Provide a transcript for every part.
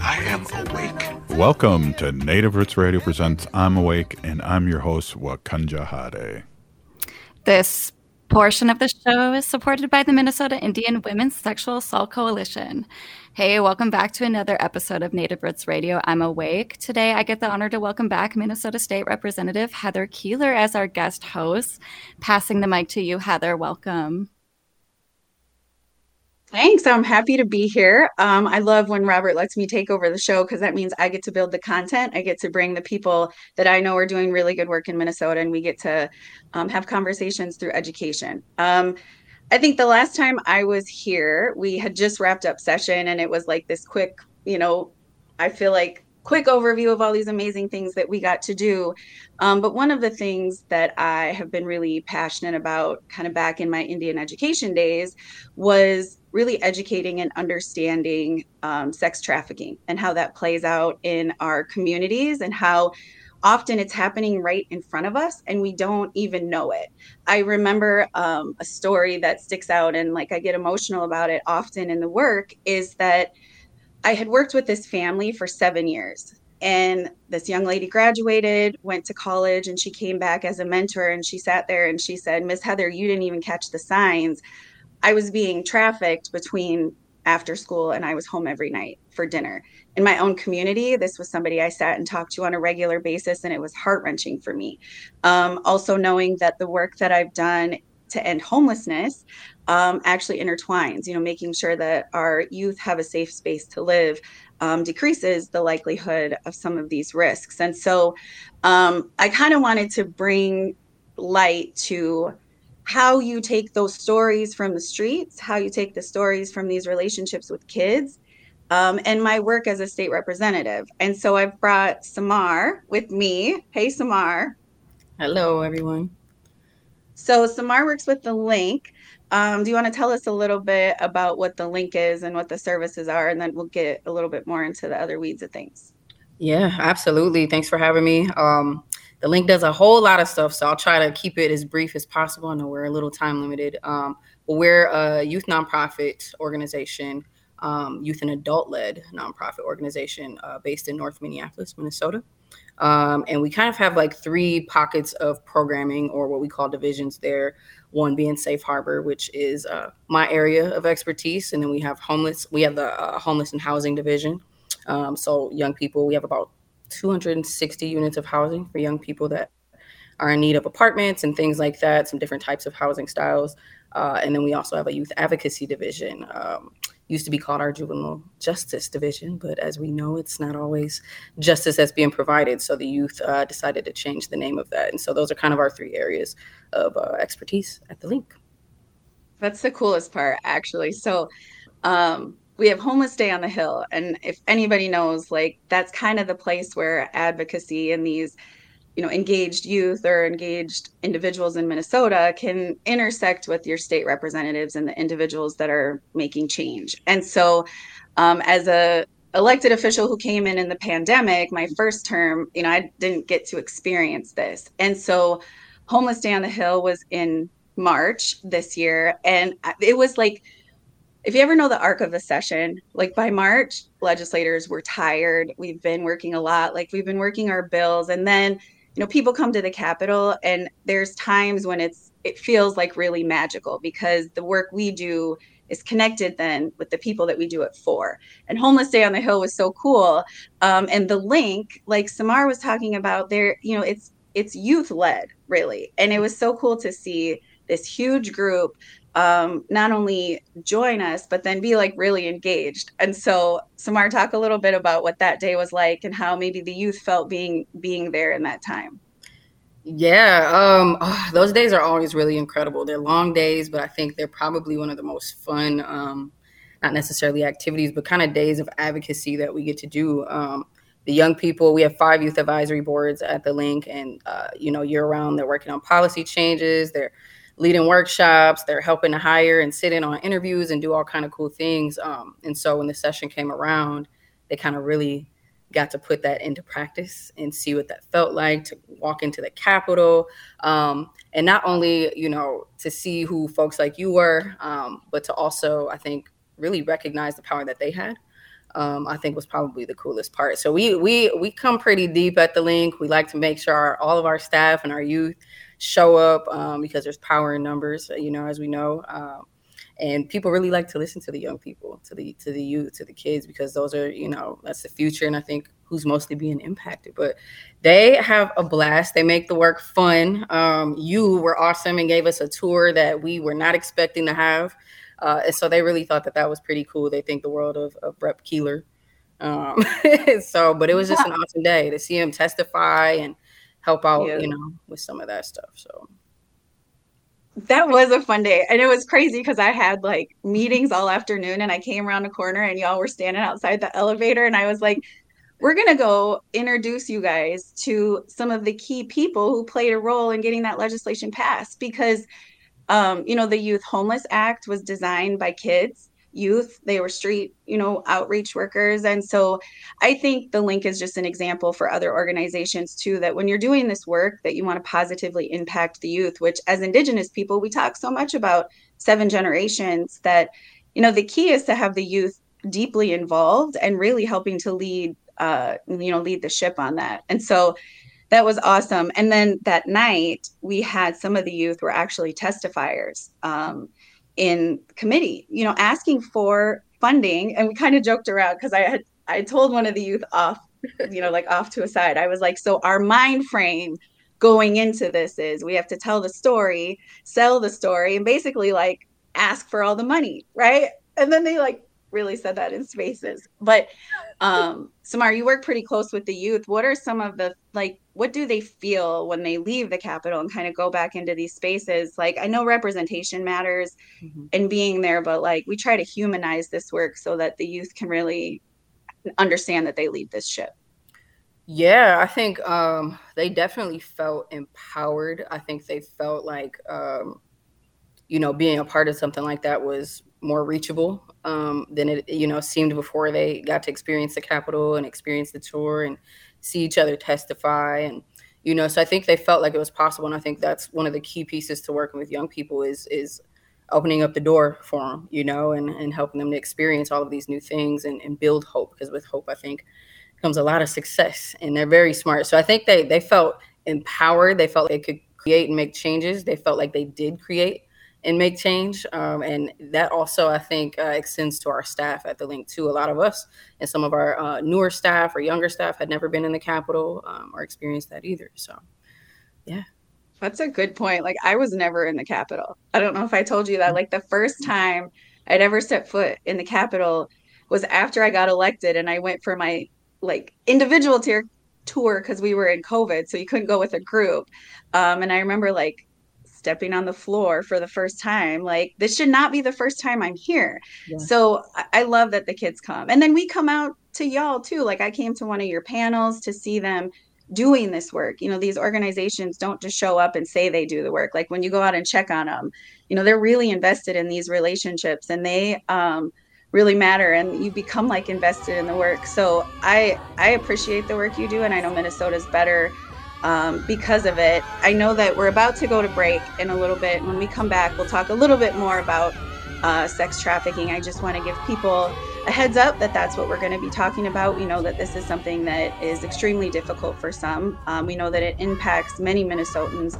I am awake. Welcome to Native Roots Radio Presents I'm Awake, and I'm your host, Wakanja Hade. This portion of the show is supported by the Minnesota Indian Women's Sexual Assault Coalition. Hey, welcome back to another episode of Native Roots Radio. I'm Awake. Today, I get the honor to welcome back Minnesota State Representative Heather Keeler as our guest host. Passing the mic to you, Heather. Welcome. Thanks. I'm happy to be here. Um, I love when Robert lets me take over the show because that means I get to build the content. I get to bring the people that I know are doing really good work in Minnesota, and we get to um, have conversations through education. Um, I think the last time I was here, we had just wrapped up session, and it was like this quick, you know, I feel like quick overview of all these amazing things that we got to do. Um, but one of the things that I have been really passionate about, kind of back in my Indian education days, was really educating and understanding um, sex trafficking and how that plays out in our communities and how often it's happening right in front of us and we don't even know it. I remember um, a story that sticks out and like I get emotional about it often in the work is that I had worked with this family for seven years. And this young lady graduated, went to college, and she came back as a mentor. And she sat there and she said, Miss Heather, you didn't even catch the signs I was being trafficked between after school and I was home every night for dinner. In my own community, this was somebody I sat and talked to on a regular basis, and it was heart wrenching for me. Um, also, knowing that the work that I've done to end homelessness um, actually intertwines, you know, making sure that our youth have a safe space to live um, decreases the likelihood of some of these risks. And so um, I kind of wanted to bring light to how you take those stories from the streets, how you take the stories from these relationships with kids, um, and my work as a state representative. And so I've brought CeMarr with me. Hey, CeMarr. Hello, everyone. So CeMarr works with the link. Um, do you want to tell us a little bit about what the link is and what the services are, and then we'll get a little bit more into the other weeds of things. Yeah, absolutely. Thanks for having me. Um, the link does a whole lot of stuff, so I'll try to keep it as brief as possible. I know we're a little time limited, um, but we're a youth nonprofit organization, um, youth and adult led nonprofit organization uh, based in North Minneapolis, Minnesota. Um, and we kind of have like three pockets of programming or what we call divisions there. One being Safe Harbor, which is uh, my area of expertise, and then we have homeless. We have the uh, homeless and housing division. Um, so young people, we have about 260 units of housing for young people that are in need of apartments and things like that, some different types of housing styles. Uh, and then we also have a youth advocacy division. Um, used to be called our juvenile justice division, but as we know, it's not always justice that's being provided. So the youth uh, decided to change the name of that. And so those are kind of our three areas of uh, expertise at the link. That's the coolest part, actually. So, um, we have homeless day on the hill and if anybody knows like that's kind of the place where advocacy and these you know engaged youth or engaged individuals in minnesota can intersect with your state representatives and the individuals that are making change. And so um, as a elected official who came in in the pandemic my first term you know i didn't get to experience this. And so homeless day on the hill was in march this year and it was like if you ever know the arc of a session, like by March, legislators were tired. We've been working a lot, like we've been working our bills, and then you know people come to the Capitol, and there's times when it's it feels like really magical because the work we do is connected then with the people that we do it for. And Homeless Day on the Hill was so cool, um, and the link, like CeMarr was talking about, there, you know, it's it's youth led really, and it was so cool to see this huge group um, not only join us, but then be like really engaged. And so, CeMarr, talk a little bit about what that day was like and how maybe the youth felt being being there in that time. Yeah, um, oh, those days are always really incredible. They're long days, but I think they're probably one of the most fun, um, not necessarily activities, but kind of days of advocacy that we get to do. Um, the young people. We have five youth advisory boards at the link, and uh, you know, year round, they're working on policy changes. They're leading workshops. They're helping to hire and sit in on interviews and do all kind of cool things. Um, and so when the session came around, they kind of really got to put that into practice and see what that felt like to walk into the Capitol. Um, and not only, you know, to see who folks like you were, um, but to also, I think, really recognize the power that they had. Um, I think was probably the coolest part. So we we we come pretty deep at the link. We like to make sure our, all of our staff and our youth show up um, because there's power in numbers, you know, as we know. Um, and people really like to listen to the young people, to the to the youth, to the kids, because those are, you know, that's the future, and I think who's mostly being impacted. But they have a blast. They make the work fun. Um, you were awesome and gave us a tour that we were not expecting to have, uh, and so they really thought that that was pretty cool. They think the world of, of Rep Keeler. Um, so, but it was just an awesome day to see him testify and help out, yeah. you know, with some of that stuff. So that was a fun day. And it was crazy because I had like meetings all afternoon and I came around the corner and y'all were standing outside the elevator. And I was like, we're going to go introduce you guys to some of the key people who played a role in getting that legislation passed because, um, you know, the Youth Homeless Act was designed by kids youth they were street you know outreach workers. And so i think the link is just an example for other organizations too that when you're doing this work that you want to positively impact the youth which as indigenous people we talk so much about seven generations that you know the key is to have the youth deeply involved and really helping to lead uh you know lead the ship on that. And so that was awesome. And then that night we had some of the youth were actually testifiers um, in committee, you know, asking for funding. And we kind of joked around because I had I told one of the youth off, you know, like off to a side. I was like, so our mind frame going into this is we have to tell the story, sell the story, and basically like ask for all the money, right? And then they like really said that in spaces. But um CeMarr, you work pretty close with the youth. What are some of the like what do they feel when they leave the Capitol and kind of go back into these spaces? Like I know representation matters mm-hmm. and being there, but like we try to humanize this work so that the youth can really understand that they lead this ship. Yeah, I think um, they definitely felt empowered. I think they felt like, um, you know, being a part of something like that was more reachable um, than it you know seemed before they got to experience the Capitol and experience the tour and see each other testify and you know so I think they felt like it was possible and I think that's one of the key pieces to working with young people is is opening up the door for them you know and and helping them to experience all of these new things and, and build hope because with hope I think comes a lot of success and they're very smart. So I think they they felt empowered. They felt they could create and make changes. They felt like they did create and make change. Um, and that also, I think, uh, extends to our staff at the link too. A lot of us and some of our uh, newer staff or younger staff had never been in the Capitol um, or experienced that either. So, yeah. That's a good point. Like, I was never in the Capitol. I don't know if I told you that. Like, the first time I'd ever set foot in the Capitol was after I got elected, and I went for my like individual tier tour because we were in COVID, so you couldn't go with a group. Um, and I remember like stepping on the floor for the first time. Like this should not be the first time I'm here. Yeah. So I love that the kids come. And then we come out to y'all too. Like I came to one of your panels to see them doing this work. You know, these organizations don't just show up and say they do the work. Like when you go out and check on them, you know, they're really invested in these relationships and they um really matter and you become like invested in the work. So I I appreciate the work you do and I know Minnesota's better um, because of it. I know that we're about to go to break in a little bit. When we come back, we'll talk a little bit more about uh, sex trafficking. I just want to give people a heads up that that's what we're going to be talking about. We know that this is something that is extremely difficult for some. Um, we know that it impacts many Minnesotans.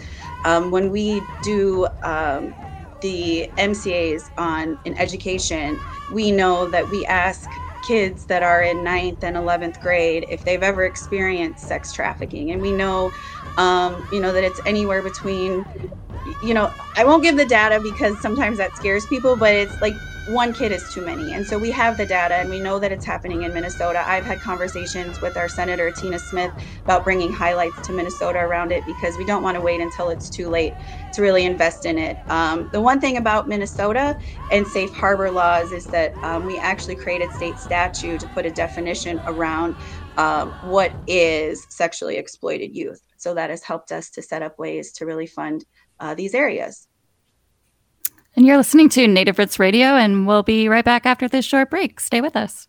Um, when we do um, the MCAs on in education, we know that we ask kids that are in ninth and 11th grade if they've ever experienced sex trafficking. And we know um, you know that it's anywhere between you know i won't give the data because sometimes that scares people but it's like one kid is too many. And so we have the data and we know that it's happening in Minnesota. I've had conversations with our Senator Tina Smith about bringing highlights to Minnesota around it because we don't want to wait until it's too late to really invest in it. Um, the one thing about Minnesota and safe harbor laws is that um, we actually created state statute to put a definition around um, what is sexually exploited youth. So that has helped us to set up ways to really fund uh, these areas. And you're listening to Native Roots Radio, and we'll be right back after this short break. Stay with us.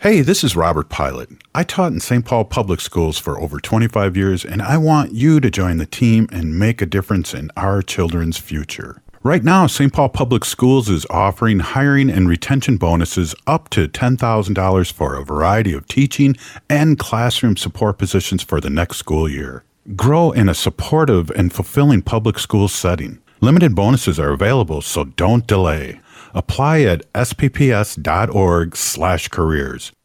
Hey, this is Robert Pilot. I taught in St. Paul Public Schools for over 25 years, and I want you to join the team and make a difference in our children's future. Right now, St. Paul Public Schools is offering hiring and retention bonuses up to $10,000 for a variety of teaching and classroom support positions for the next school year. Grow in a supportive and fulfilling public school setting. Limited bonuses are available, so don't delay. Apply at spps.org/careers.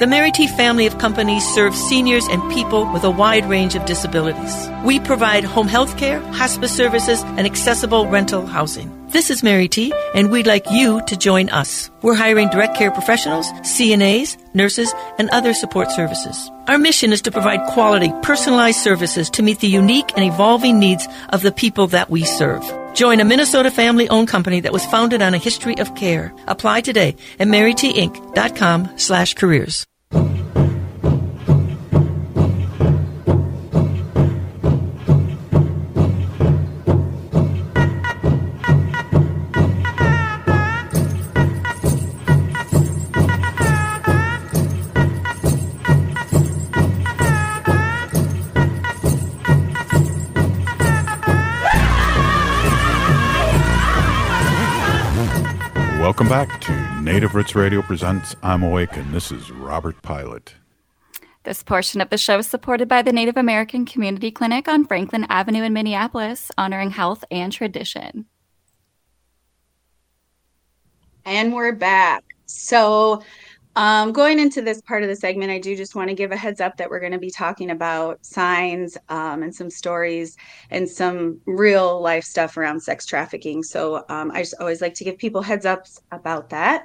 The Mary T family of companies serves seniors and people with a wide range of disabilities. We provide home health care, hospice services, and accessible rental housing. This is Mary T, and we'd like you to join us. We're hiring direct care professionals, CNAs, nurses, and other support services. Our mission is to provide quality, personalized services to meet the unique and evolving needs of the people that we serve. Join a Minnesota family owned company that was founded on a history of care. Apply today at marytinc.com slash careers. Welcome back to Native Roots Radio presents I'm Awake, and this is Robert Pilot. This portion of the show is supported by the Native American Community Clinic on Franklin Avenue in Minneapolis, honoring health and tradition. And we're back. So, um, going into this part of the segment, I do just want to give a heads up that we're going to be talking about signs um, and some stories and some real life stuff around sex trafficking. So um, I just always like to give people heads ups about that.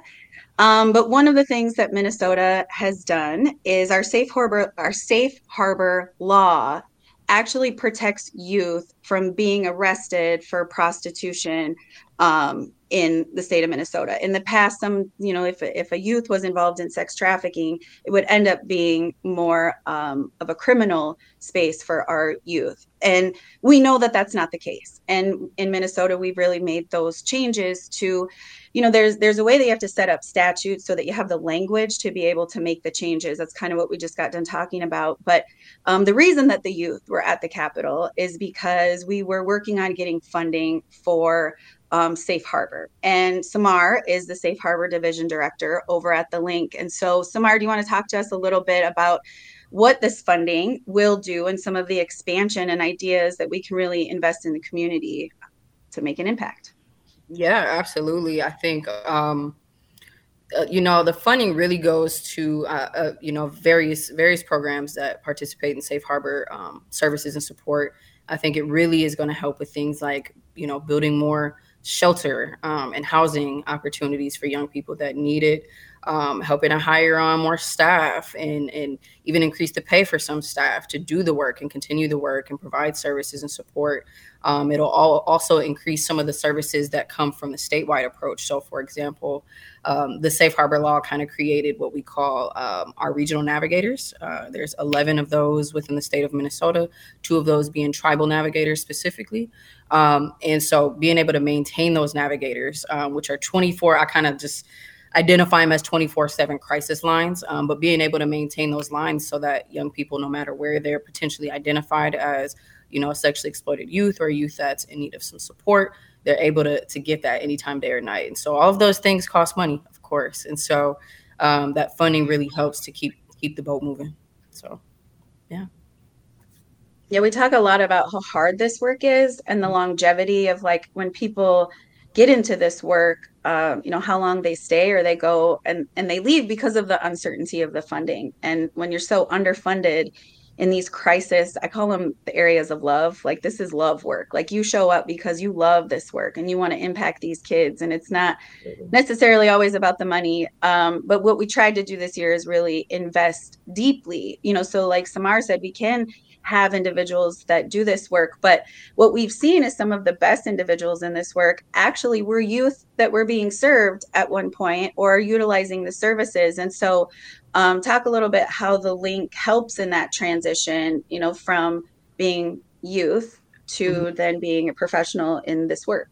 Um, but one of the things that Minnesota has done is our safe harbor, our safe harbor law actually protects youth from being arrested for prostitution um, in the state of Minnesota. In the past, some, you know, if, if a youth was involved in sex trafficking, it would end up being more um, of a criminal space for our youth. And we know that that's not the case. And in Minnesota, we've really made those changes to, you know, there's there's a way that you have to set up statutes so that you have the language to be able to make the changes. That's kind of what we just got done talking about. But um, the reason that the youth were at the Capitol is because we were working on getting funding for um, Safe Harbor. And CeMarr is the Safe Harbor Division Director over at the link. And so, CeMarr, do you want to talk to us a little bit about what this funding will do and some of the expansion and ideas that we can really invest in the community to make an impact? Yeah, absolutely. I think. Um, uh, you know the funding really goes to uh, uh, you know various various programs that participate in safe harbor um, services and support i think it really is going to help with things like you know building more shelter um, and housing opportunities for young people that need it, um, helping to hire on more staff and, and even increase the pay for some staff to do the work and continue the work and provide services and support. Um, it'll all, also increase some of the services that come from the statewide approach. So, for example, um, the Safe Harbor Law kind of created what we call um, our regional navigators. Uh, there's 11 of those within the state of Minnesota, two of those being tribal navigators specifically. Um, and so being able to maintain those navigators, um, which are 24, I kind of just identify them as 24 7 crisis lines, um, but being able to maintain those lines so that young people, no matter where they're potentially identified as, you know, sexually exploited youth or youth that's in need of some support, they're able to, to get that anytime, day or night. And so all of those things cost money, of course. And so um, that funding really helps to keep keep the boat moving. So, yeah. Yeah, we talk a lot about how hard this work is and the longevity of like when people get into this work, uh, you know, how long they stay or they go and, and they leave because of the uncertainty of the funding. And when you're so underfunded in these crisis, I call them the areas of love. Like this is love work. Like you show up because you love this work and you want to impact these kids. And it's not necessarily always about the money. Um, but what we tried to do this year is really invest deeply. You know, so like CeMarr said, we can have individuals that do this work. But what we've seen is some of the best individuals in this work actually were youth that were being served at one point or utilizing the services. And so, um, talk a little bit how the link helps in that transition, you know, from being youth to mm-hmm. then being a professional in this work.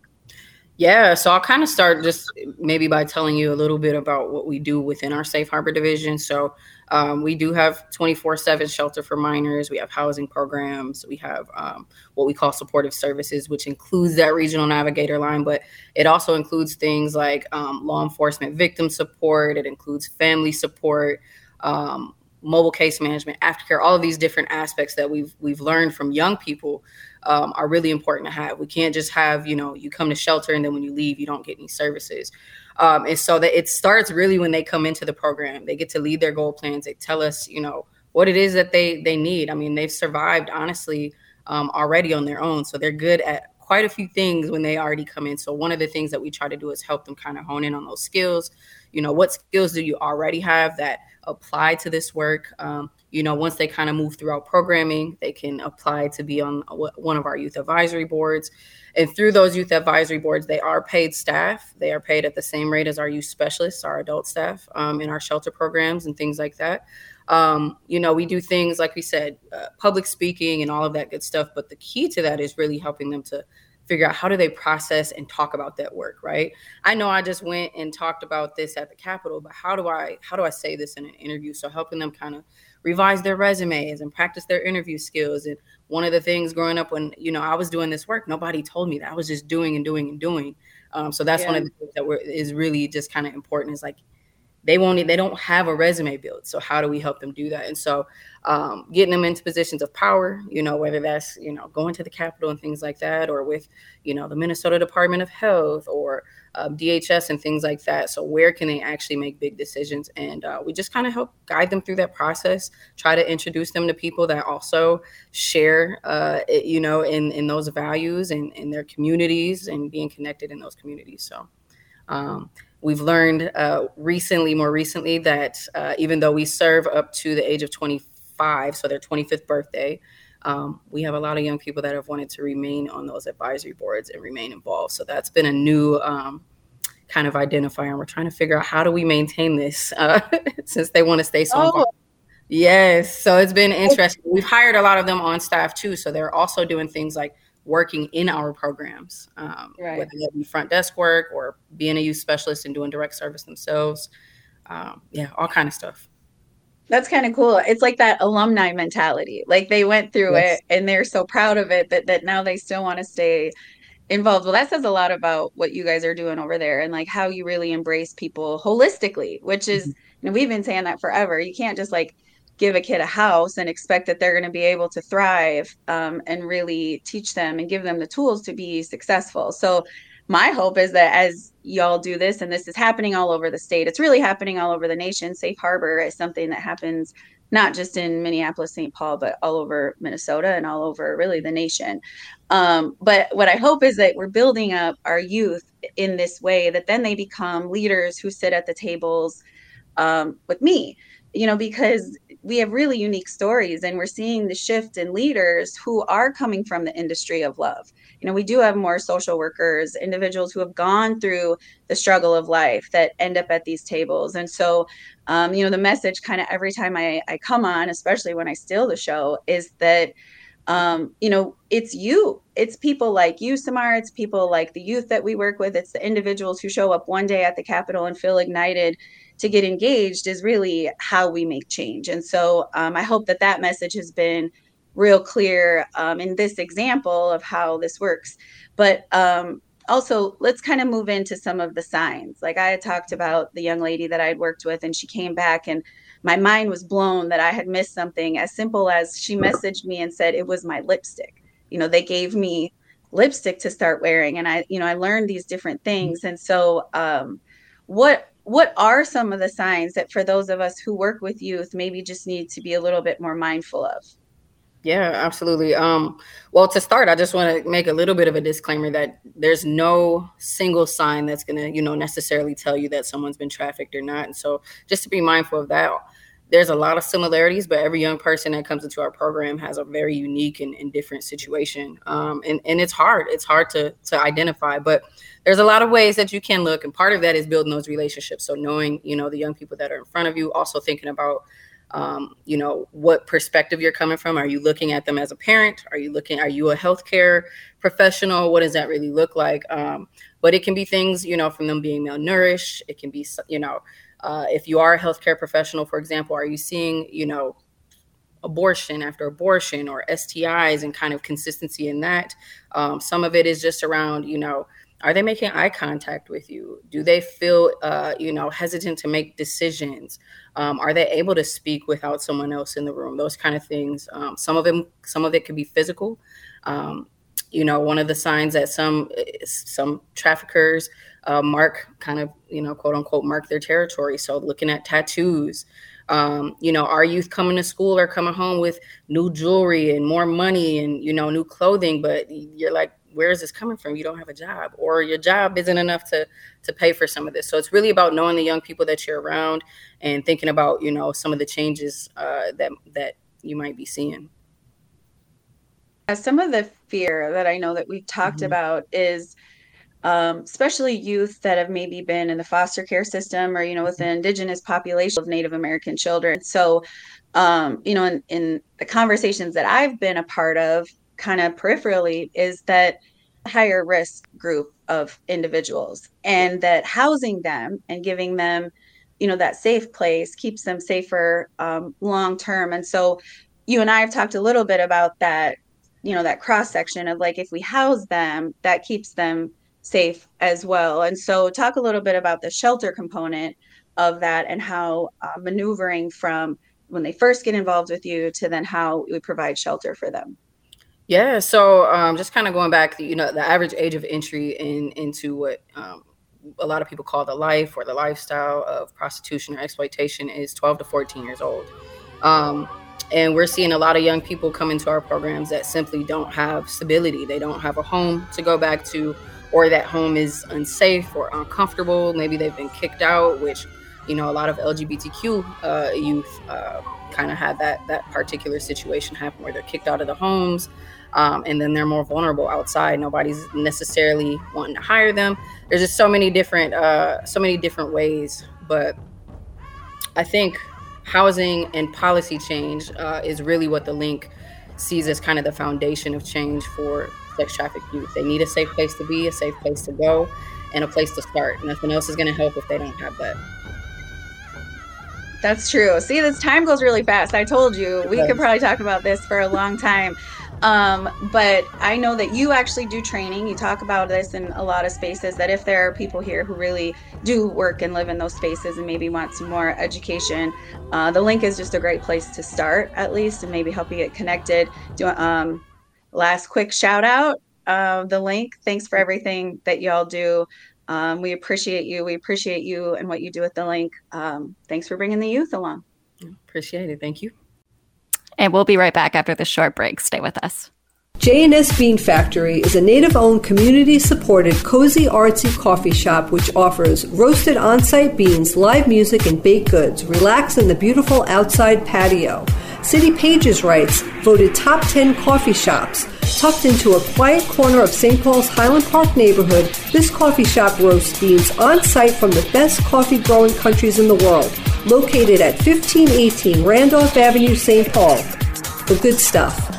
Yeah, so I'll kind of start just maybe by telling you a little bit about what we do within our Safe Harbor division. So um, we do have 24 7 shelter for minors. We have housing programs. We have um, what we call supportive services, which includes that regional navigator line, but it also includes things like um, law enforcement victim support, it includes family support. Um, mobile case management, aftercare, all of these different aspects that we've we've learned from young people um, are really important to have. We can't just have you know you come to shelter and then when you leave you don't get any services. Um, and so that it starts really when they come into the program. They get to lead their goal plans. They tell us you know what it is that they they need. I mean they've survived honestly um, already on their own, so they're good at quite a few things when they already come in. So one of the things that we try to do is help them kind of hone in on those skills. You know, what skills do you already have that apply to this work? Um, you know, once they kind of move throughout programming, they can apply to be on one of our youth advisory boards. And through those youth advisory boards, they are paid staff. They are paid at the same rate as our youth specialists, our adult staff um, in our shelter programs and things like that. Um, you know, we do things like we said, uh, public speaking and all of that good stuff. But the key to that is really helping them to figure out how do they process and talk about that work right i know i just went and talked about this at the capitol but how do i how do i say this in an interview so helping them kind of revise their resumes and practice their interview skills. And one of the things growing up when you know i was doing this work nobody told me that. I was just doing and doing and doing. Um, so that's yeah. one of the things that is really just kind of important is like they won't they don't have a resume built so how do we help them do that? And so um, getting them into positions of power you know whether that's you know going to the capitol and things like that or with you know the minnesota department of health or um, dhs and things like that. So where can they actually make big decisions? And uh, we just kind of help guide them through that process try to introduce them to people that also share uh, it, you know in in those values and in their communities and being connected in those communities. So um, We've learned uh, recently, more recently, that uh, even though we serve up to the age of 25, so their 25th birthday, um, we have a lot of young people that have wanted to remain on those advisory boards and remain involved. So that's been a new um, kind of identifier. And we're trying to figure out how do we maintain this uh, since they want to stay so oh. Yes. So it's been interesting. We've hired a lot of them on staff too. So they're also doing things like working in our programs, um, right. whether that be front desk work or being a youth specialist and doing direct service themselves. Um, yeah, all kind of stuff. That's kind of cool. It's like that alumni mentality. Like they went through yes. it and they're so proud of it that, that now they still want to stay involved. Well, that says a lot about what you guys are doing over there and like how you really embrace people holistically, which is, mm-hmm. you know, we've been saying that forever. You can't just like give a kid a house and expect that they're going to be able to thrive um, and really teach them and give them the tools to be successful. So, my hope is that as y'all do this, and this is happening all over the state, it's really happening all over the nation. Safe harbor is something that happens not just in Minneapolis, St. Paul, but all over Minnesota and all over really the nation. Um, but what I hope is that we're building up our youth in this way that then they become leaders who sit at the tables um, with me you know, because we have really unique stories and we're seeing the shift in leaders who are coming from the industry of love. You know, we do have more social workers, individuals who have gone through the struggle of life that end up at these tables. And so, um, you know, the message kind of every time I, I come on, especially when I steal the show, is that um, you know, it's you. It's people like you, CeMarr. It's people like the youth that we work with. It's the individuals who show up one day at the Capitol and feel ignited to get engaged is really how we make change. And so um, I hope that that message has been real clear um, in this example of how this works. But um, also, let's kind of move into some of the signs. Like I had talked about the young lady that I had worked with, and she came back and my mind was blown that I had missed something as simple as she messaged me and said it was my lipstick. You know, they gave me lipstick to start wearing and I, you know, I learned these different things. And so um what what are some of the signs that for those of us who work with youth maybe just need to be a little bit more mindful of? Yeah, absolutely. Um, well, to start, I just want to make a little bit of a disclaimer that there's no single sign that's going to, you know, necessarily tell you that someone's been trafficked or not. And so, just to be mindful of that there's a lot of similarities, but every young person that comes into our program has a very unique and, and different situation. Um, and, and it's hard. It's hard to, to identify, but there's a lot of ways that you can look. And part of that is building those relationships. So knowing, you know, the young people that are in front of you, also thinking about, um, you know, what perspective you're coming from. Are you looking at them as a parent? Are you looking, are you a healthcare professional? What does that really look like? Um, but it can be things, you know, from them being malnourished. It can be, you know, uh, if you are a healthcare professional, for example, are you seeing, you know, abortion after abortion or STIs and kind of consistency in that? Um, some of it is just around, you know, are they making eye contact with you? Do they feel, uh, you know, hesitant to make decisions? Um, are they able to speak without someone else in the room? Those kind of things. Um, some of them, some of it could be physical. Um, you know, one of the signs that some some traffickers uh, mark kind of you know quote unquote mark their territory. So looking at tattoos um, you know our youth coming to school or coming home with new jewelry and more money and you know new clothing? But you're like where is this coming from? You don't have a job or your job isn't enough to to pay for some of this. So it's really about knowing the young people that you're around and thinking about you know some of the changes uh, that that you might be seeing some of the fear that i know that we've talked mm-hmm. about is um, especially youth that have maybe been in the foster care system or you know with the indigenous population of native american children. So um, you know in, in the conversations that i've been a part of kind of peripherally is that higher risk group of individuals and that housing them and giving them you know that safe place keeps them safer um, long term. And so you and i have talked a little bit about that you know that cross section of like if we house them that keeps them safe as well. And so, talk a little bit about the shelter component of that and how uh, maneuvering from when they first get involved with you to then how we provide shelter for them. Yeah, so um, just kind of going back, you know, the average age of entry in into what um, a lot of people call the life or the lifestyle of prostitution or exploitation is 12 to 14 years old. Um, and we're seeing a lot of young people come into our programs that simply don't have stability. They don't have a home to go back to or that home is unsafe or uncomfortable. Maybe they've been kicked out, which you know a lot of LGBTQ uh, youth uh, kind of had that that particular situation happen where they're kicked out of the homes. Um, and then they're more vulnerable outside. Nobody's necessarily wanting to hire them. There's just so many different, uh, so many different ways. But I think housing and policy change uh, is really what the link sees as kind of the foundation of change for sex trafficked youth. They need a safe place to be, a safe place to go, and a place to start. Nothing else is going to help if they don't have that. That's true. See, this time goes really fast. I told you we could probably talk about this for a long time. Um, but I know that you actually do training. You talk about this in a lot of spaces. That if there are people here who really do work and live in those spaces and maybe want some more education, uh, the link is just a great place to start, at least, and maybe help you get connected. Do um, last quick shout out uh, the link. Thanks for everything that y'all do. Um, we appreciate you. We appreciate you and what you do with the link. Um, thanks for bringing the youth along. Appreciate it. Thank you. And we'll be right back after this short break. Stay with us. J&S Bean Factory is a native-owned, community-supported, cozy, artsy coffee shop which offers roasted on-site beans, live music, and baked goods. Relax in the beautiful outside patio. City Pages writes, voted top 10 coffee shops. Tucked into a quiet corner of St. Paul's Highland Park neighborhood, this coffee shop roasts beans on site from the best coffee growing countries in the world. Located at 1518 Randolph Avenue, St. Paul. The good stuff.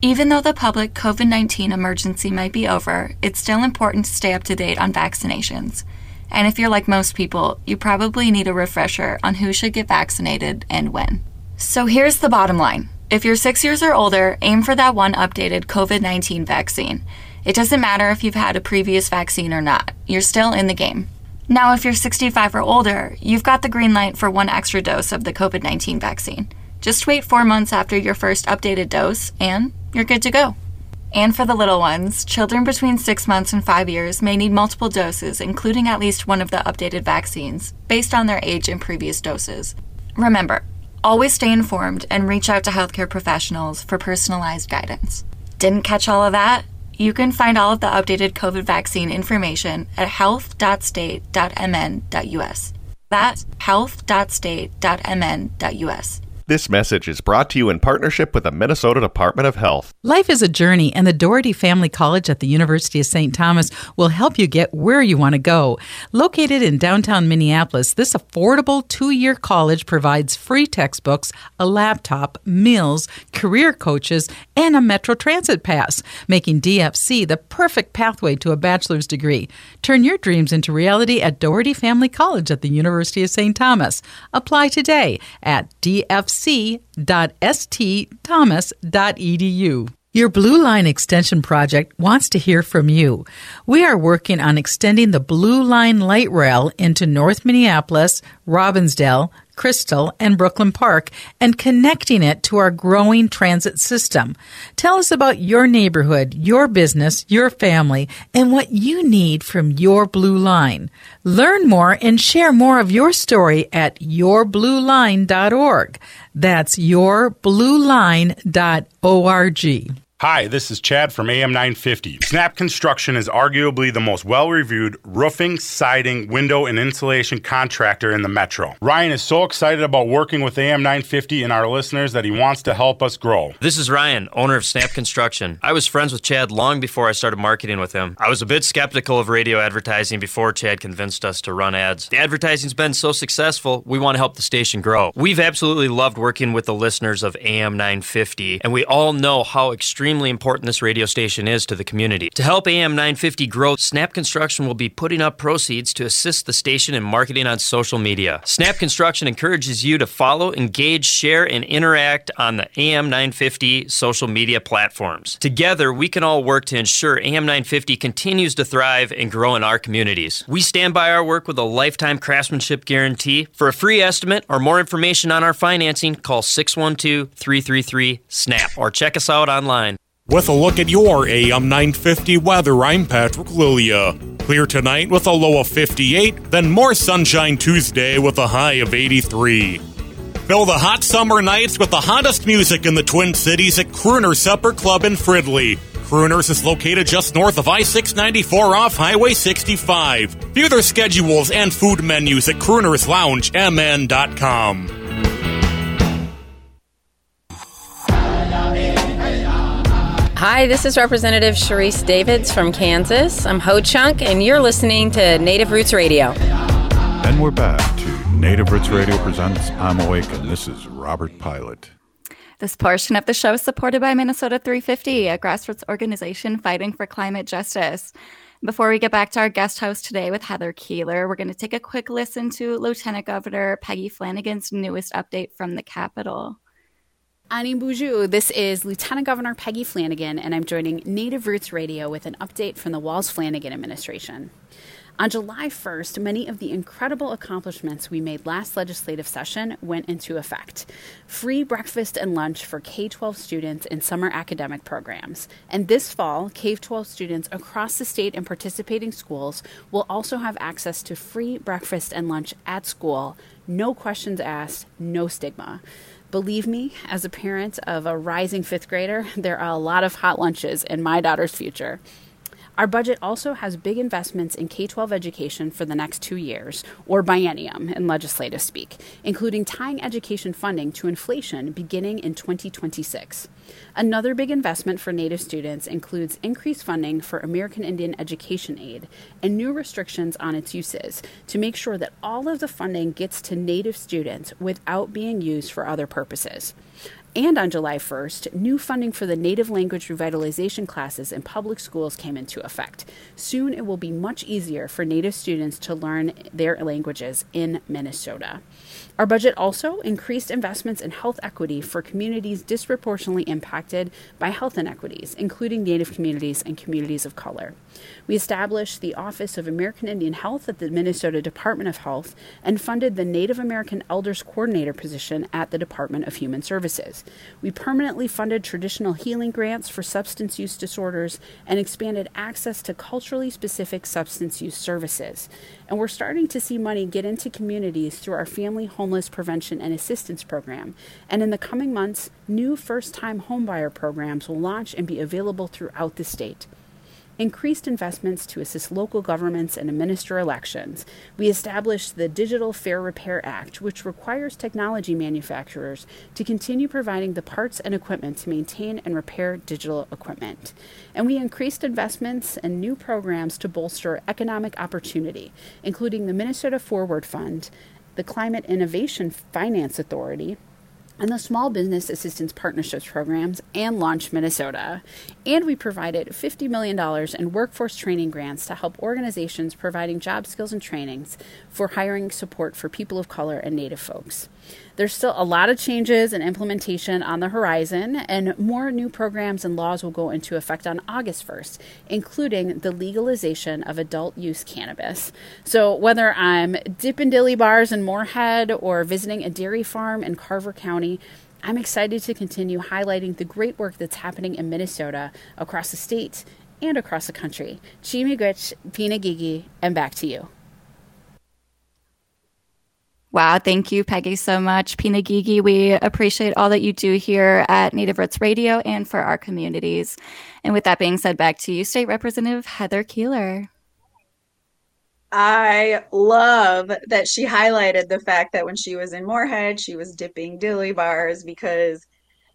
Even though the public COVID 19 emergency might be over, it's still important to stay up to date on vaccinations. And if you're like most people, you probably need a refresher on who should get vaccinated and when. So here's the bottom line if you're six years or older, aim for that one updated COVID 19 vaccine. It doesn't matter if you've had a previous vaccine or not, you're still in the game. Now, if you're 65 or older, you've got the green light for one extra dose of the COVID 19 vaccine. Just wait four months after your first updated dose, and you're good to go. And for the little ones, children between six months and five years may need multiple doses, including at least one of the updated vaccines, based on their age and previous doses. Remember, always stay informed and reach out to healthcare professionals for personalized guidance. Didn't catch all of that? You can find all of the updated COVID vaccine information at health.state.mn.us. That's health.state.mn.us. This message is brought to you in partnership with the Minnesota Department of Health. Life is a journey, and the Dougherty Family College at the University of St. Thomas will help you get where you want to go. Located in downtown Minneapolis, this affordable two year college provides free textbooks, a laptop, meals, career coaches, and a Metro Transit pass, making DFC the perfect pathway to a bachelor's degree. Turn your dreams into reality at Dougherty Family College at the University of St. Thomas. Apply today at DFC fc.stthomas.edu. Your Blue Line Extension Project wants to hear from you. We are working on extending the Blue Line light rail into North Minneapolis, Robbinsdale, Crystal, and Brooklyn Park and connecting it to our growing transit system. Tell us about your neighborhood, your business, your family, and what you need from your Blue Line. Learn more and share more of your story at yourblueline.org. That's yourblueline.org. Hi, this is Chad from AM 950. Snap Construction is arguably the most well reviewed roofing, siding, window, and insulation contractor in the metro. Ryan is so excited about working with AM 950 and our listeners that he wants to help us grow. This is Ryan, owner of Snap Construction. I was friends with Chad long before I started marketing with him. I was a bit skeptical of radio advertising before Chad convinced us to run ads. The advertising's been so successful, we want to help the station grow. We've absolutely loved working with the listeners of AM 950, and we all know how extremely important this radio station is to the community. To help AM 950 grow, Snap Construction will be putting up proceeds to assist the station in marketing on social media. Snap Construction encourages you to follow, engage, share, and interact on the AM 950 social media platforms. Together, we can all work to ensure AM 950 continues to thrive and grow in our communities. We stand by our work with a lifetime craftsmanship guarantee. For a free estimate or more information on our financing, call 612 333 SNAP or check us out online. With a look at your AM 950 weather, I'm Patrick Lilia. Clear tonight with a low of 58, then more sunshine Tuesday with a high of 83. Fill the hot summer nights with the hottest music in the Twin Cities at Crooner Supper Club in Fridley. Crooners is located just north of I 694 off Highway 65. View their schedules and food menus at croonersloungemn.com. Hi, this is Representative Sharice Davids from Kansas. I'm Ho Chunk, and you're listening to Native Roots Radio. And we're back to Native Roots Radio presents I'm Awake, and this is Robert Pilot. This portion of the show is supported by Minnesota 350, a grassroots organization fighting for climate justice. Before we get back to our guest host today with Heather Keeler, we're going to take a quick listen to Lieutenant Governor Peggy Flanagan's newest update from the Capitol. Ani Buju. This is Lieutenant Governor Peggy Flanagan, and I'm joining Native Roots Radio with an update from the Walz Flanagan administration. On July 1st, many of the incredible accomplishments we made last legislative session went into effect. Free breakfast and lunch for K 12 students in summer academic programs. And this fall, K 12 students across the state and participating schools will also have access to free breakfast and lunch at school. No questions asked, no stigma. Believe me, as a parent of a rising fifth grader, there are a lot of hot lunches in my daughter's future. Our budget also has big investments in K 12 education for the next two years, or biennium in legislative speak, including tying education funding to inflation beginning in 2026. Another big investment for Native students includes increased funding for American Indian Education Aid and new restrictions on its uses to make sure that all of the funding gets to Native students without being used for other purposes. And on July 1st, new funding for the native language revitalization classes in public schools came into effect. Soon it will be much easier for native students to learn their languages in Minnesota. Our budget also increased investments in health equity for communities disproportionately impacted by health inequities, including Native communities and communities of color. We established the Office of American Indian Health at the Minnesota Department of Health and funded the Native American Elders Coordinator position at the Department of Human Services. We permanently funded traditional healing grants for substance use disorders and expanded access to culturally specific substance use services. And we're starting to see money get into communities through our Family Homeless Prevention and Assistance Program. And in the coming months, new first time homebuyer programs will launch and be available throughout the state increased investments to assist local governments and administer elections. We established the Digital Fair Repair Act, which requires technology manufacturers to continue providing the parts and equipment to maintain and repair digital equipment. And we increased investments and new programs to bolster economic opportunity, including the Minnesota Forward Fund, the Climate Innovation Finance Authority, and the Small Business Assistance Partnerships programs and Launch Minnesota. And we provided $50 million in workforce training grants to help organizations providing job skills and trainings for hiring support for people of color and Native folks. There's still a lot of changes and implementation on the horizon, and more new programs and laws will go into effect on August 1st, including the legalization of adult use cannabis. So, whether I'm dipping dilly bars in Moorhead or visiting a dairy farm in Carver County, I'm excited to continue highlighting the great work that's happening in Minnesota across the state and across the country. Chi-miigwech, Pina Gigi, and back to you. Wow, thank you, Peggy, so much. Pina Gigi, we appreciate all that you do here at Native Roots Radio and for our communities. And with that being said, back to you, State Representative Heather Keeler. I love that she highlighted the fact that when she was in Moorhead, she was dipping dilly bars because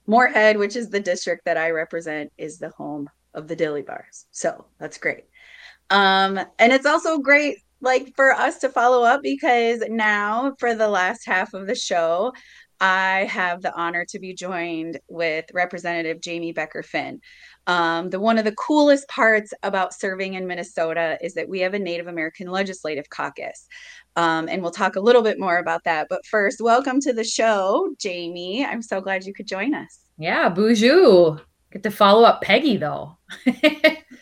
Moorhead, which is the district that I represent, is the home of the dilly bars. So that's great. Um, and it's also great like for us to follow up because now for the last half of the show I have the honor to be joined with Representative Jamie Becker Finn. Um, the one of the coolest parts about serving in Minnesota is that we have a Native American Legislative Caucus, um, and we'll talk a little bit more about that. But first, welcome to the show, Jamie. I'm so glad you could join us. Yeah, boozhoo. Get to follow up Peggy though.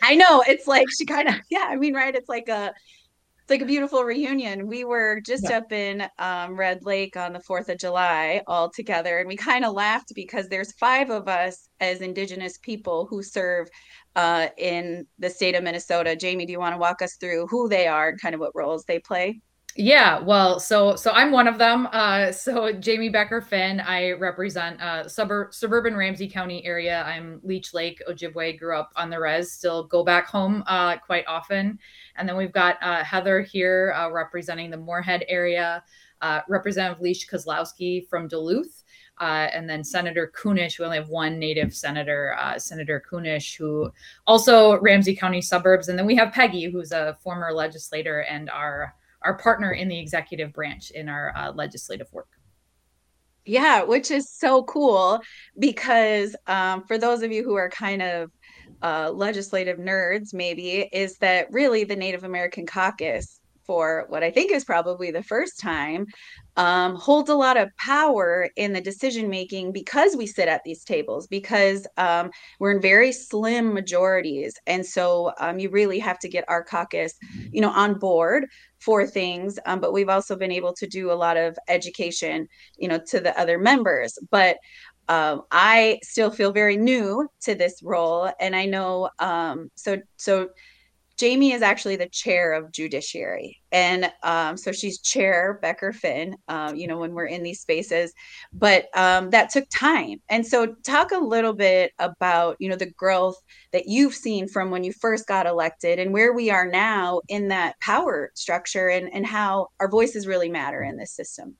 I know it's like she kind of yeah. I mean, right? It's like a it's like a beautiful reunion. We were just yeah. up in um, Red Lake on the 4th of July all together, and we kind of laughed because there's five of us as Indigenous people who serve uh, in the state of Minnesota. Jamie, do you want to walk us through who they are and kind of what roles they play? Yeah, well, so so I'm one of them. Uh, so Jamie Becker Finn, I represent uh, suburb suburban Ramsey County area. I'm Leech Lake, Ojibwe. Grew up on the res. Still go back home uh, quite often. And then we've got uh, Heather here uh, representing the Moorhead area. Uh, Representative Leash Kozlowski from Duluth. Uh, and then Senator Kunesh. We only have one native senator, uh, Senator Kunesh, who also Ramsey County suburbs. And then we have Peggy, who's a former legislator and our our partner in the executive branch in our uh, legislative work. Yeah, which is so cool because um, for those of you who are kind of uh, legislative nerds, maybe, is that really the Native American caucus for what I think is probably the first time, um, holds a lot of power in the decision making because we sit at these tables, because um, we're in very slim majorities. And so um, you really have to get our caucus, you know, on board for things. Um, but we've also been able to do a lot of education, you know, to the other members. But um, I still feel very new to this role, and I know um, so so Jamie is actually the chair of judiciary. And um, so she's chair Becker Finn, um, you know, when we're in these spaces, but um, that took time. And so talk a little bit about, you know, the growth that you've seen from when you first got elected and where we are now in that power structure and, and how our voices really matter in this system.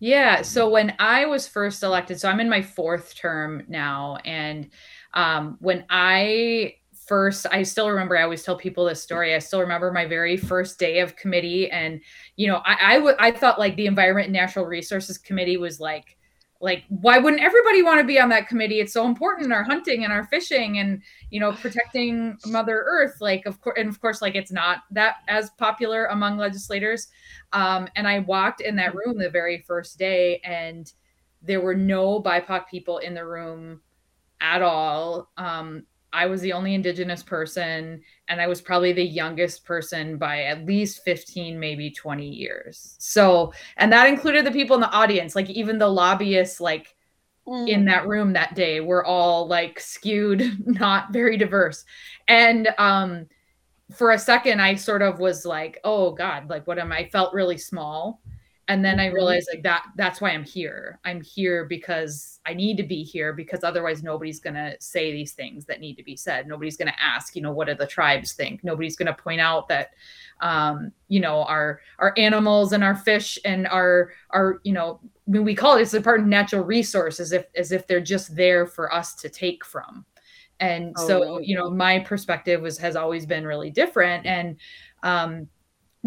Yeah. So when I was first elected, so I'm in my fourth term now. And um, when I first i still remember i always tell people this story i still remember my very first day of committee and you know i I, w- I thought like the environment and natural resources committee was like like why wouldn't everybody want to be on that committee? It's so important our hunting and our fishing and you know protecting mother earth like of course and of course like it's not that as popular among legislators. Um, and i walked in that room the very first day and there were no bipoc people in the room at all. Um, I was the only indigenous person and I was probably the youngest person by at least 15 maybe 20 years. So, and that included the people in the audience, like even the lobbyists like mm. in that room that day were all like skewed, not very diverse. And um for a second I sort of was like, "Oh god, like what am I?" I felt really small and then i mm-hmm. realized like that that's why i'm here. I'm here because i need to be here because otherwise nobody's going to say these things that need to be said. Nobody's going to ask you know what do the tribes think? Nobody's going to point out that um, you know our our animals and our fish and our our you know I mean, we call it it's a part of natural resources as if as if they're just there for us to take from. And oh, so you know my perspective was has always been really different. And um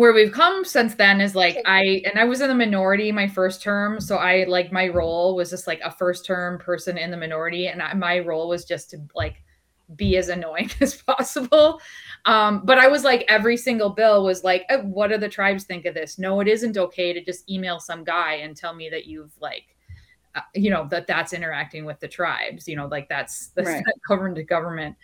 where we've come since then is like I and I was in the minority my first term, so I like my role was just like a first term person in the minority, and I, my role was just to like be as annoying as possible. Um, but I was like every single bill was like, oh, what do the tribes think of this? No, it isn't okay to just email some guy and tell me that you've like uh, you know that that's interacting with the tribes you know like that's that's right. government to government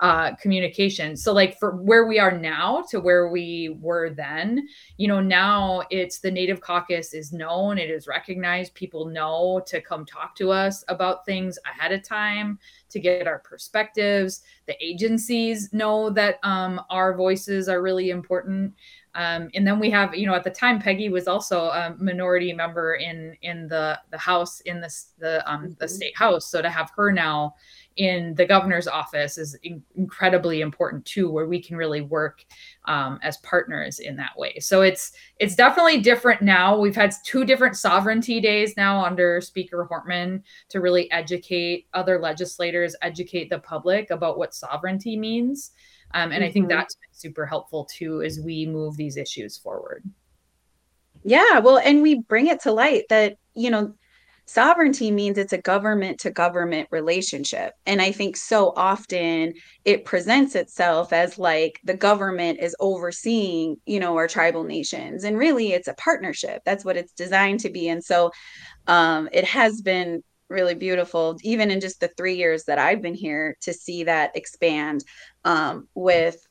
uh, communication. So, like for where we are now to where we were then, you know, now it's the Native Caucus is known, it is recognized. People know to come talk to us about things ahead of time to get our perspectives. The agencies know that um, our voices are really important. Um, and then we have, you know, at the time, Peggy was also a minority member in in the the House in the the um, the mm-hmm. state House. So to have her now in the governor's office is in- incredibly important too where we can really work um, as partners in that way so it's it's definitely different now we've had two different sovereignty days now under speaker hortman to really educate other legislators educate the public about what sovereignty means um, and mm-hmm. i think mm-hmm. that's super helpful too as we move these issues forward yeah well and we bring it to light that you know sovereignty means it's a government to government relationship. And i think so often it presents itself as like the government is overseeing you know our tribal nations. And really it's a partnership. That's what it's designed to be. And so um, it has been really beautiful even in just the three years that i've been here to see that expand um, with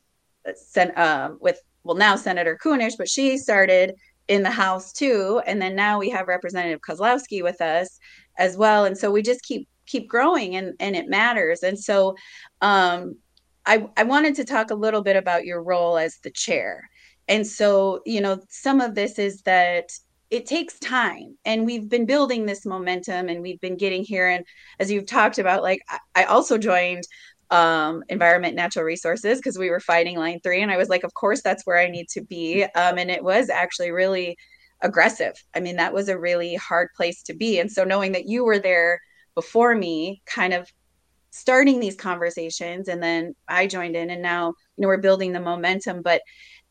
uh, with well now senator Kunesh, but she started in the house too and then now we have representative kozlowski with us as well and so we just keep keep growing and and it matters and so um i i wanted to talk a little bit about your role as the chair and so you know some of this is that it takes time and we've been building this momentum and we've been getting here and as you've talked about like i also joined um, environment natural resources because we were fighting line three and i was like of course that's where i need to be. Um, and it was actually really aggressive. I mean that was a really hard place to be. And so knowing that you were there before me kind of starting these conversations and then i joined in and now you know we're building the momentum. But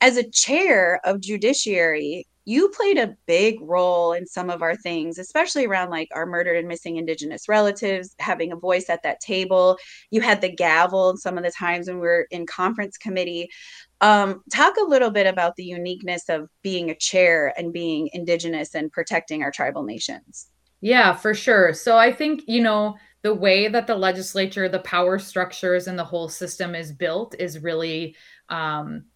as a chair of judiciary you played a big role in some of our things, especially around like our murdered and missing Indigenous relatives, having a voice at that table. You had the gavel some of the times when we were in conference committee. Um, talk a little bit about the uniqueness of being a chair and being Indigenous and protecting our tribal nations. Yeah, for sure. So I think, you know, the way that the legislature, the power structures, and the whole system is built is really um,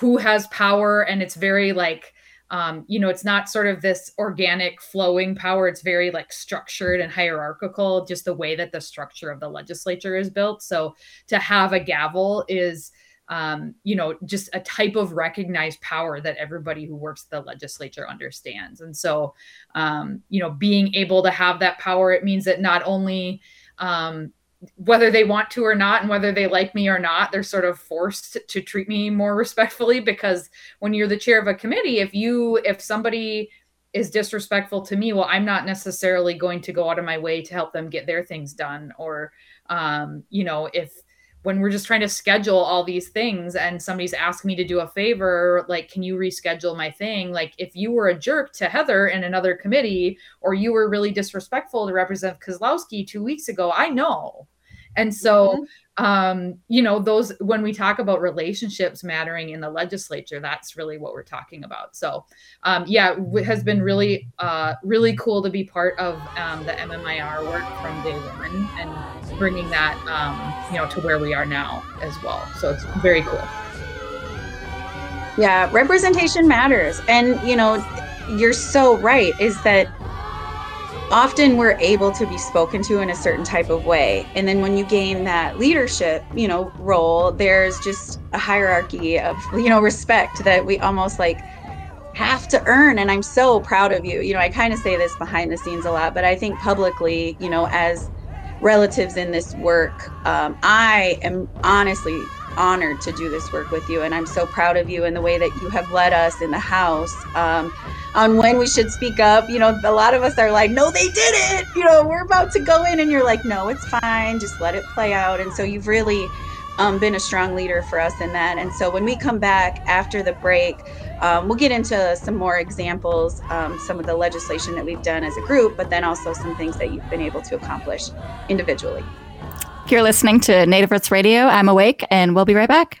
who has power. And it's very like, um, you know, it's not sort of this organic flowing power. It's very like structured and hierarchical, just the way that the structure of the legislature is built. So to have a gavel is, um, you know, just a type of recognized power that everybody who works the legislature understands. And so, um, you know, being able to have that power, it means that not only um, whether they want to or not and whether they like me or not they're sort of forced to treat me more respectfully because when you're the chair of a committee if you if somebody is disrespectful to me well i'm not necessarily going to go out of my way to help them get their things done or um, you know if when we're just trying to schedule all these things and somebody's asking me to do a favor like can you reschedule my thing? Like if you were a jerk to heather in another committee or you were really disrespectful to representative kozlowski two weeks ago i know and so mm-hmm um, you know, those when we talk about relationships mattering in the legislature, that's really what we're talking about. So, um, yeah, it has been really, uh, really cool to be part of um, the MMIR work from day one and bringing that, um, you know, to where we are now as well. So it's very cool. Yeah, representation matters, and you know, you're so right. Is that often we're able to be spoken to in a certain type of way. And then when you gain that leadership you know role there's just a hierarchy of you know respect that we almost like have to earn. And i'm so proud of you. You know i kind of say this behind the scenes a lot but i think publicly you know as relatives in this work um, i am honestly honored to do this work with you and i'm so proud of you and the way that you have led us in the house um, on when we should speak up. You know, a lot of us are like, no, they did it. You know, we're about to go in, and you're like, no, it's fine. Just let it play out. And so you've really um, been a strong leader for us in that. And so when we come back after the break, um, we'll get into some more examples, um, some of the legislation that we've done as a group, but then also some things that you've been able to accomplish individually. You're listening to Native Roots Radio. I'm awake, and we'll be right back.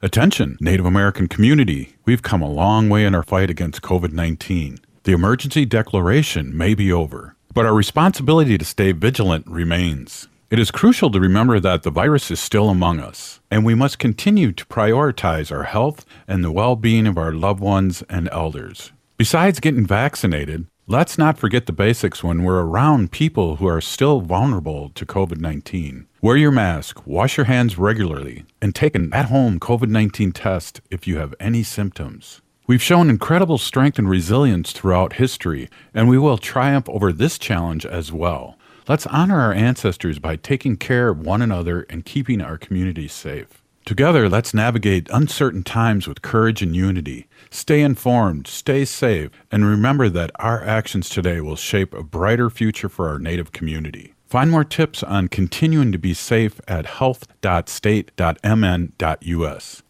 Attention, Native American community. We've come a long way in our fight against COVID 19. The emergency declaration may be over, but our responsibility to stay vigilant remains. It is crucial to remember that the virus is still among us, and we must continue to prioritize our health and the well being of our loved ones and elders. Besides getting vaccinated, let's not forget the basics when we're around people who are still vulnerable to COVID 19. Wear your mask, wash your hands regularly, and take an at home COVID 19 test if you have any symptoms. We've shown incredible strength and resilience throughout history, and we will triumph over this challenge as well. Let's honor our ancestors by taking care of one another and keeping our communities safe. Together, let's navigate uncertain times with courage and unity. Stay informed, stay safe, and remember that our actions today will shape a brighter future for our Native community. Find more tips on continuing to be safe at health.state.mn.us.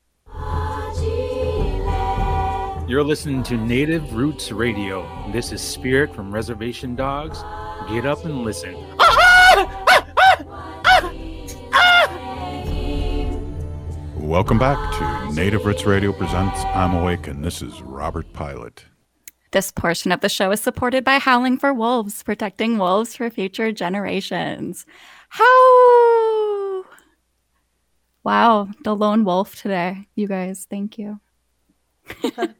You're listening to Native Roots Radio. This is Spirit from Reservation Dogs. Get up and listen. Welcome back to Native Roots Radio presents I'm Awake, and this is Robert Pilot. This portion of the show is supported by Howling for Wolves, protecting wolves for future generations. How? Wow, the lone wolf today, you guys. Thank you. I,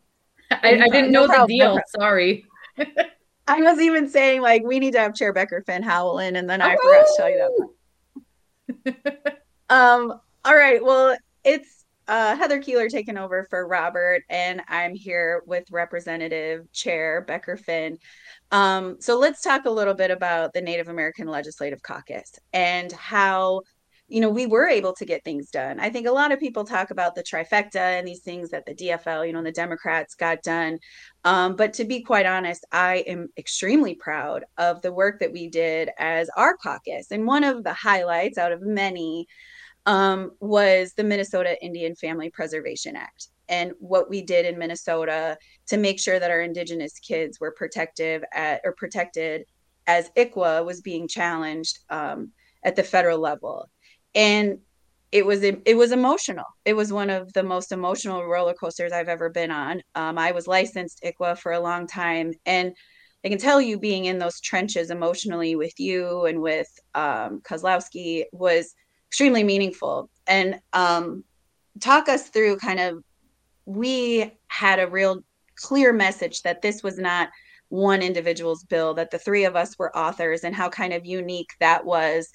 I, didn't know no the deal. Sorry. I was even saying like we need to have Chair Becker Finn howling, and then I oh! forgot to tell you that. um. All right. Well, it's uh, Heather Keeler taking over for Robert, and I'm here with Representative Chair Becker Finn. Um, so let's talk a little bit about the Native American Legislative Caucus and how you know we were able to get things done. I think a lot of people talk about the trifecta and these things that the DFL, you know, the Democrats got done. Um, but to be quite honest, I am extremely proud of the work that we did as our caucus. And one of the highlights out of many um, was the Minnesota Indian Family Preservation Act and what we did in Minnesota to make sure that our Indigenous kids were protective at or protected as ICWA was being challenged um, at the federal level. and it was it was emotional. It was one of the most emotional roller coasters I've ever been on. Um, I was licensed ICWA for a long time, and I can tell you, being in those trenches emotionally with you and with um, Kozlowski was extremely meaningful. And um, talk us through kind of we had a real clear message that this was not one individual's bill, that the three of us were authors, and how kind of unique that was.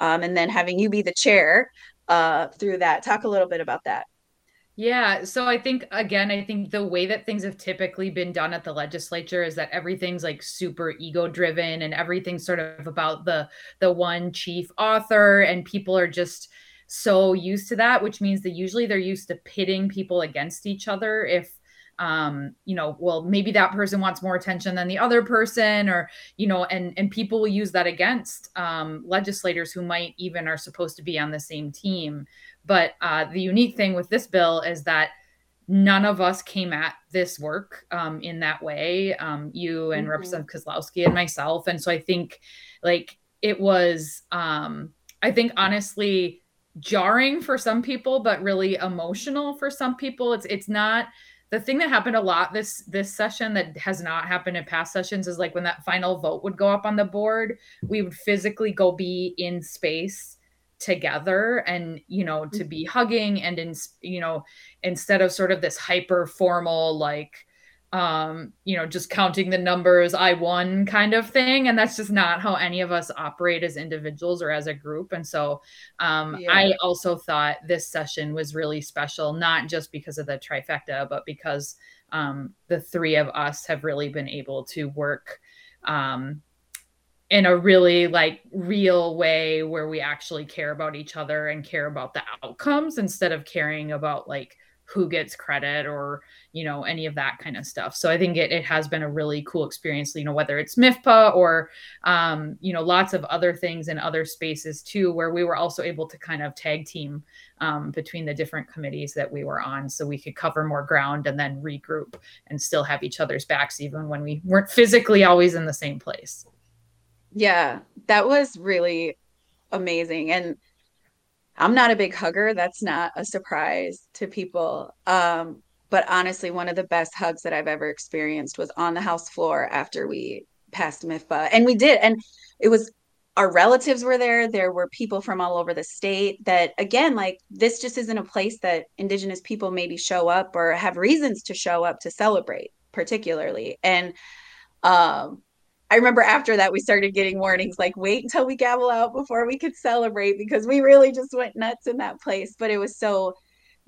Um, and then having you be the chair uh, through that. Talk a little bit about that. Yeah. So I think, again, I think the way that things have typically been done at the legislature is that everything's like super ego driven and everything's sort of about the the one chief author and people are just so used to that which means that usually they're used to pitting people against each other if um you know well maybe that person wants more attention than the other person or you know and and people will use that against um legislators who might even are supposed to be on the same team but uh the unique thing with this bill is that none of us came at this work um, in that way. Um, you and mm-hmm. representative kozlowski and myself. And so i think like it was um, i think honestly jarring for some people but really emotional for some people. It's it's not the thing that happened a lot this this session that has not happened in past sessions is like when that final vote would go up on the board we would physically go be in space together and you know to be hugging and in you know instead of sort of this hyper formal like um you know just counting the numbers i won kind of thing and that's just not how any of us operate as individuals or as a group and so um yeah. i also thought this session was really special not just because of the trifecta but because um the three of us have really been able to work um in a really like real way where we actually care about each other and care about the outcomes instead of caring about like who gets credit or you know any of that kind of stuff. So i think it, it has been a really cool experience you know whether it's mifpa or um, you know lots of other things in other spaces too where we were also able to kind of tag team um, between the different committees that we were on so we could cover more ground and then regroup and still have each other's backs even when we weren't physically always in the same place yeah that was really amazing and I'm not a big hugger. That's not a surprise to people. Um, but honestly, one of the best hugs that I've ever experienced was on the house floor after we passed MIFPA. And we did. And it was our relatives were there. There were people from all over the state that, again, like this just isn't a place that Indigenous people maybe show up or have reasons to show up to celebrate, particularly. And um, I remember after that we started getting warnings like wait until we gavel out before we could celebrate because we really just went nuts in that place. But it was so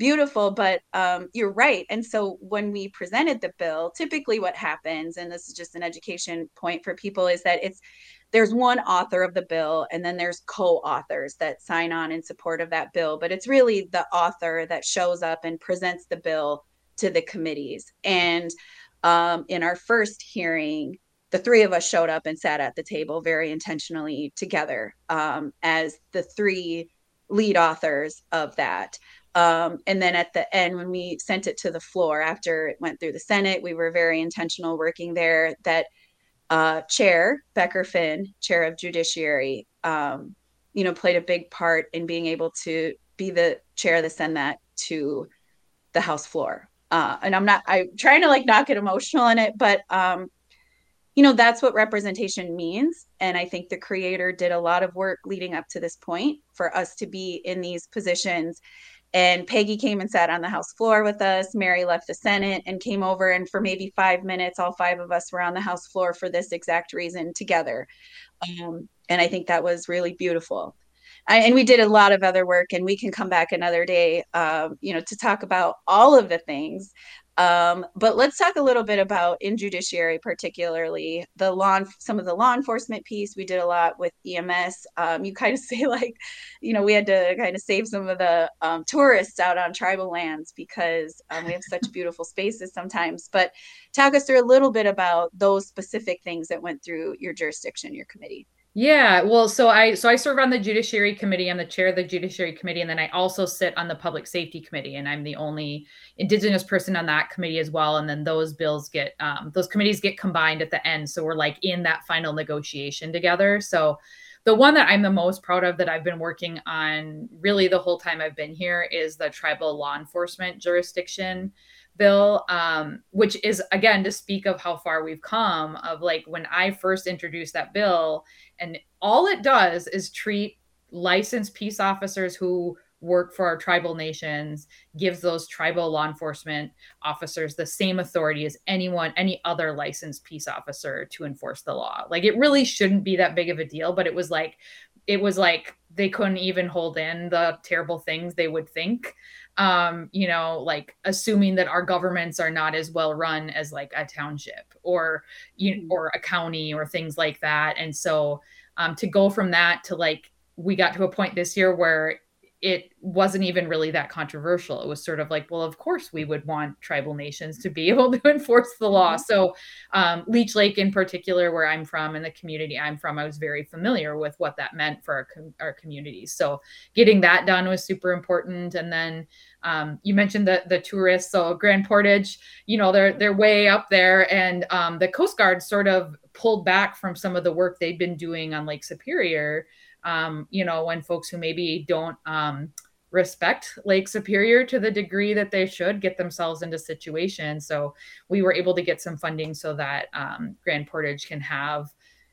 beautiful. But um, you're right. And so when we presented the bill, typically what happens, and this is just an education point for people, is that it's there's one author of the bill and then there's co-authors that sign on in support of that bill. But it's really the author that shows up and presents the bill to the committees. And um, in our first hearing, the three of us showed up and sat at the table very intentionally together um, as the three lead authors of that. Um, and then at the end, when we sent it to the floor after it went through the Senate, we were very intentional working there that uh, Chair Becker Finn, Chair of Judiciary, um, you know, played a big part in being able to be the chair to send that to the House floor. Uh, and I'm not, I'm trying to like not get emotional in it, but um, you know that's what representation means. And i think the creator did a lot of work leading up to this point for us to be in these positions. And peggy came and sat on the house floor with us. Mary left the senate and came over and for maybe five minutes all five of us were on the house floor for this exact reason together. Um, and i think that was really beautiful. I, and we did a lot of other work and we can come back another day um, you know to talk about all of the things um, but let's talk a little bit about in judiciary, particularly the law, some of the law enforcement piece. We did a lot with EMS. Um, you kind of say like, you know, we had to kind of save some of the um, tourists out on tribal lands because um, we have such beautiful spaces sometimes. But talk us through a little bit about those specific things that went through your jurisdiction, your committee. Yeah, well, so I so I serve on the Judiciary Committee. I'm the chair of the Judiciary Committee, and then I also sit on the Public Safety Committee, and I'm the only Indigenous person on that committee as well. And then those bills get um, those committees get combined at the end, so we're like in that final negotiation together. So the one that I'm the most proud of that I've been working on really the whole time I've been here is the tribal law enforcement jurisdiction bill um, which is again to speak of how far we've come of like when i first introduced that bill and all it does is treat licensed peace officers who work for our tribal nations gives those tribal law enforcement officers the same authority as anyone any other licensed peace officer to enforce the law. Like it really shouldn't be that big of a deal but it was like it was like they couldn't even hold in the terrible things they would think um you know like assuming that our governments are not as well run as like a township or you know, or a county or things like that. And so um to go from that to like we got to a point this year where it wasn't even really that controversial. It was sort of like, well, of course we would want tribal nations to be able to enforce the law. Mm-hmm. So, um, Leech Lake in particular, where I'm from and the community I'm from, I was very familiar with what that meant for our, com- our communities. So, getting that done was super important. And then um, you mentioned the the tourists, so Grand Portage, you know, they're they're way up there, and um, the Coast Guard sort of pulled back from some of the work they'd been doing on Lake Superior um, you know, when folks who maybe don't um, respect Lake Superior to the degree that they should get themselves into situations. So we were able to get some funding so that um, Grand Portage can have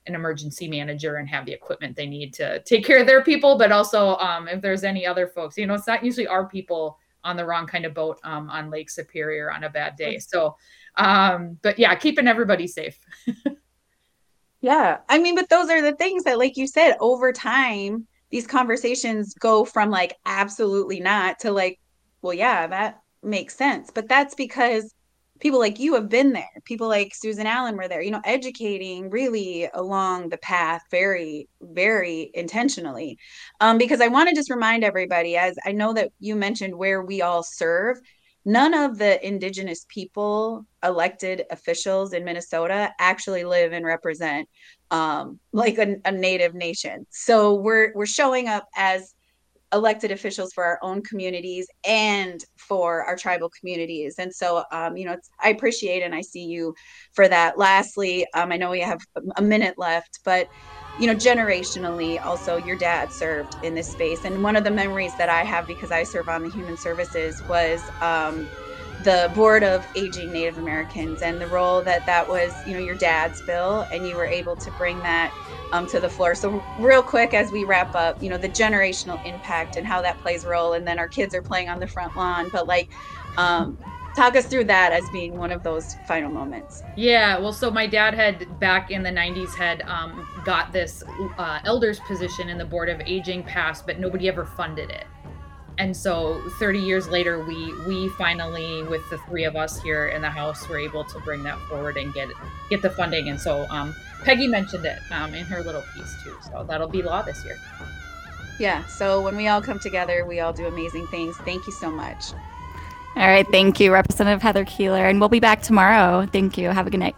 an emergency manager and have the equipment they need to take care of their people. But also, um, if there's any other folks, you know, it's not usually our people on the wrong kind of boat um, on Lake Superior on a bad day. So, um, but yeah, keeping everybody safe. Yeah. I mean, but those are the things that, like you said, over time, these conversations go from like absolutely not to like, well, yeah, that makes sense. But that's because people like you have been there. People like Susan Allen were there, you know, educating really along the path very, very intentionally. Um, because I want to just remind everybody, as I know that you mentioned where we all serve, none of the indigenous people elected officials in minnesota actually live and represent um, like a, a native nation. So we're we're showing up as elected officials for our own communities and for our tribal communities. And so um, you know i appreciate and i see you for that. Lastly um, i know we have a minute left but you know, generationally, also your dad served in this space. And one of the memories that I have because I serve on the human services was um, the Board of Aging Native Americans and the role that that was, you know, your dad's bill, and you were able to bring that um, to the floor. So, real quick, as we wrap up, you know, the generational impact and how that plays a role. And then our kids are playing on the front lawn, but like, um, talk us through that as being one of those final moments. Yeah well so my dad had back in the 90s had um, got this uh, elders position in the board of aging passed but nobody ever funded it. And so 30 years later we we finally with the three of us here in the house were able to bring that forward and get get the funding. And so um, peggy mentioned it um, in her little piece too so that'll be law this year. Yeah so when we all come together we all do amazing things. Thank you so much all right. Thank you, Representative Heather Keeler. And we'll be back tomorrow. Thank you. Have a good night.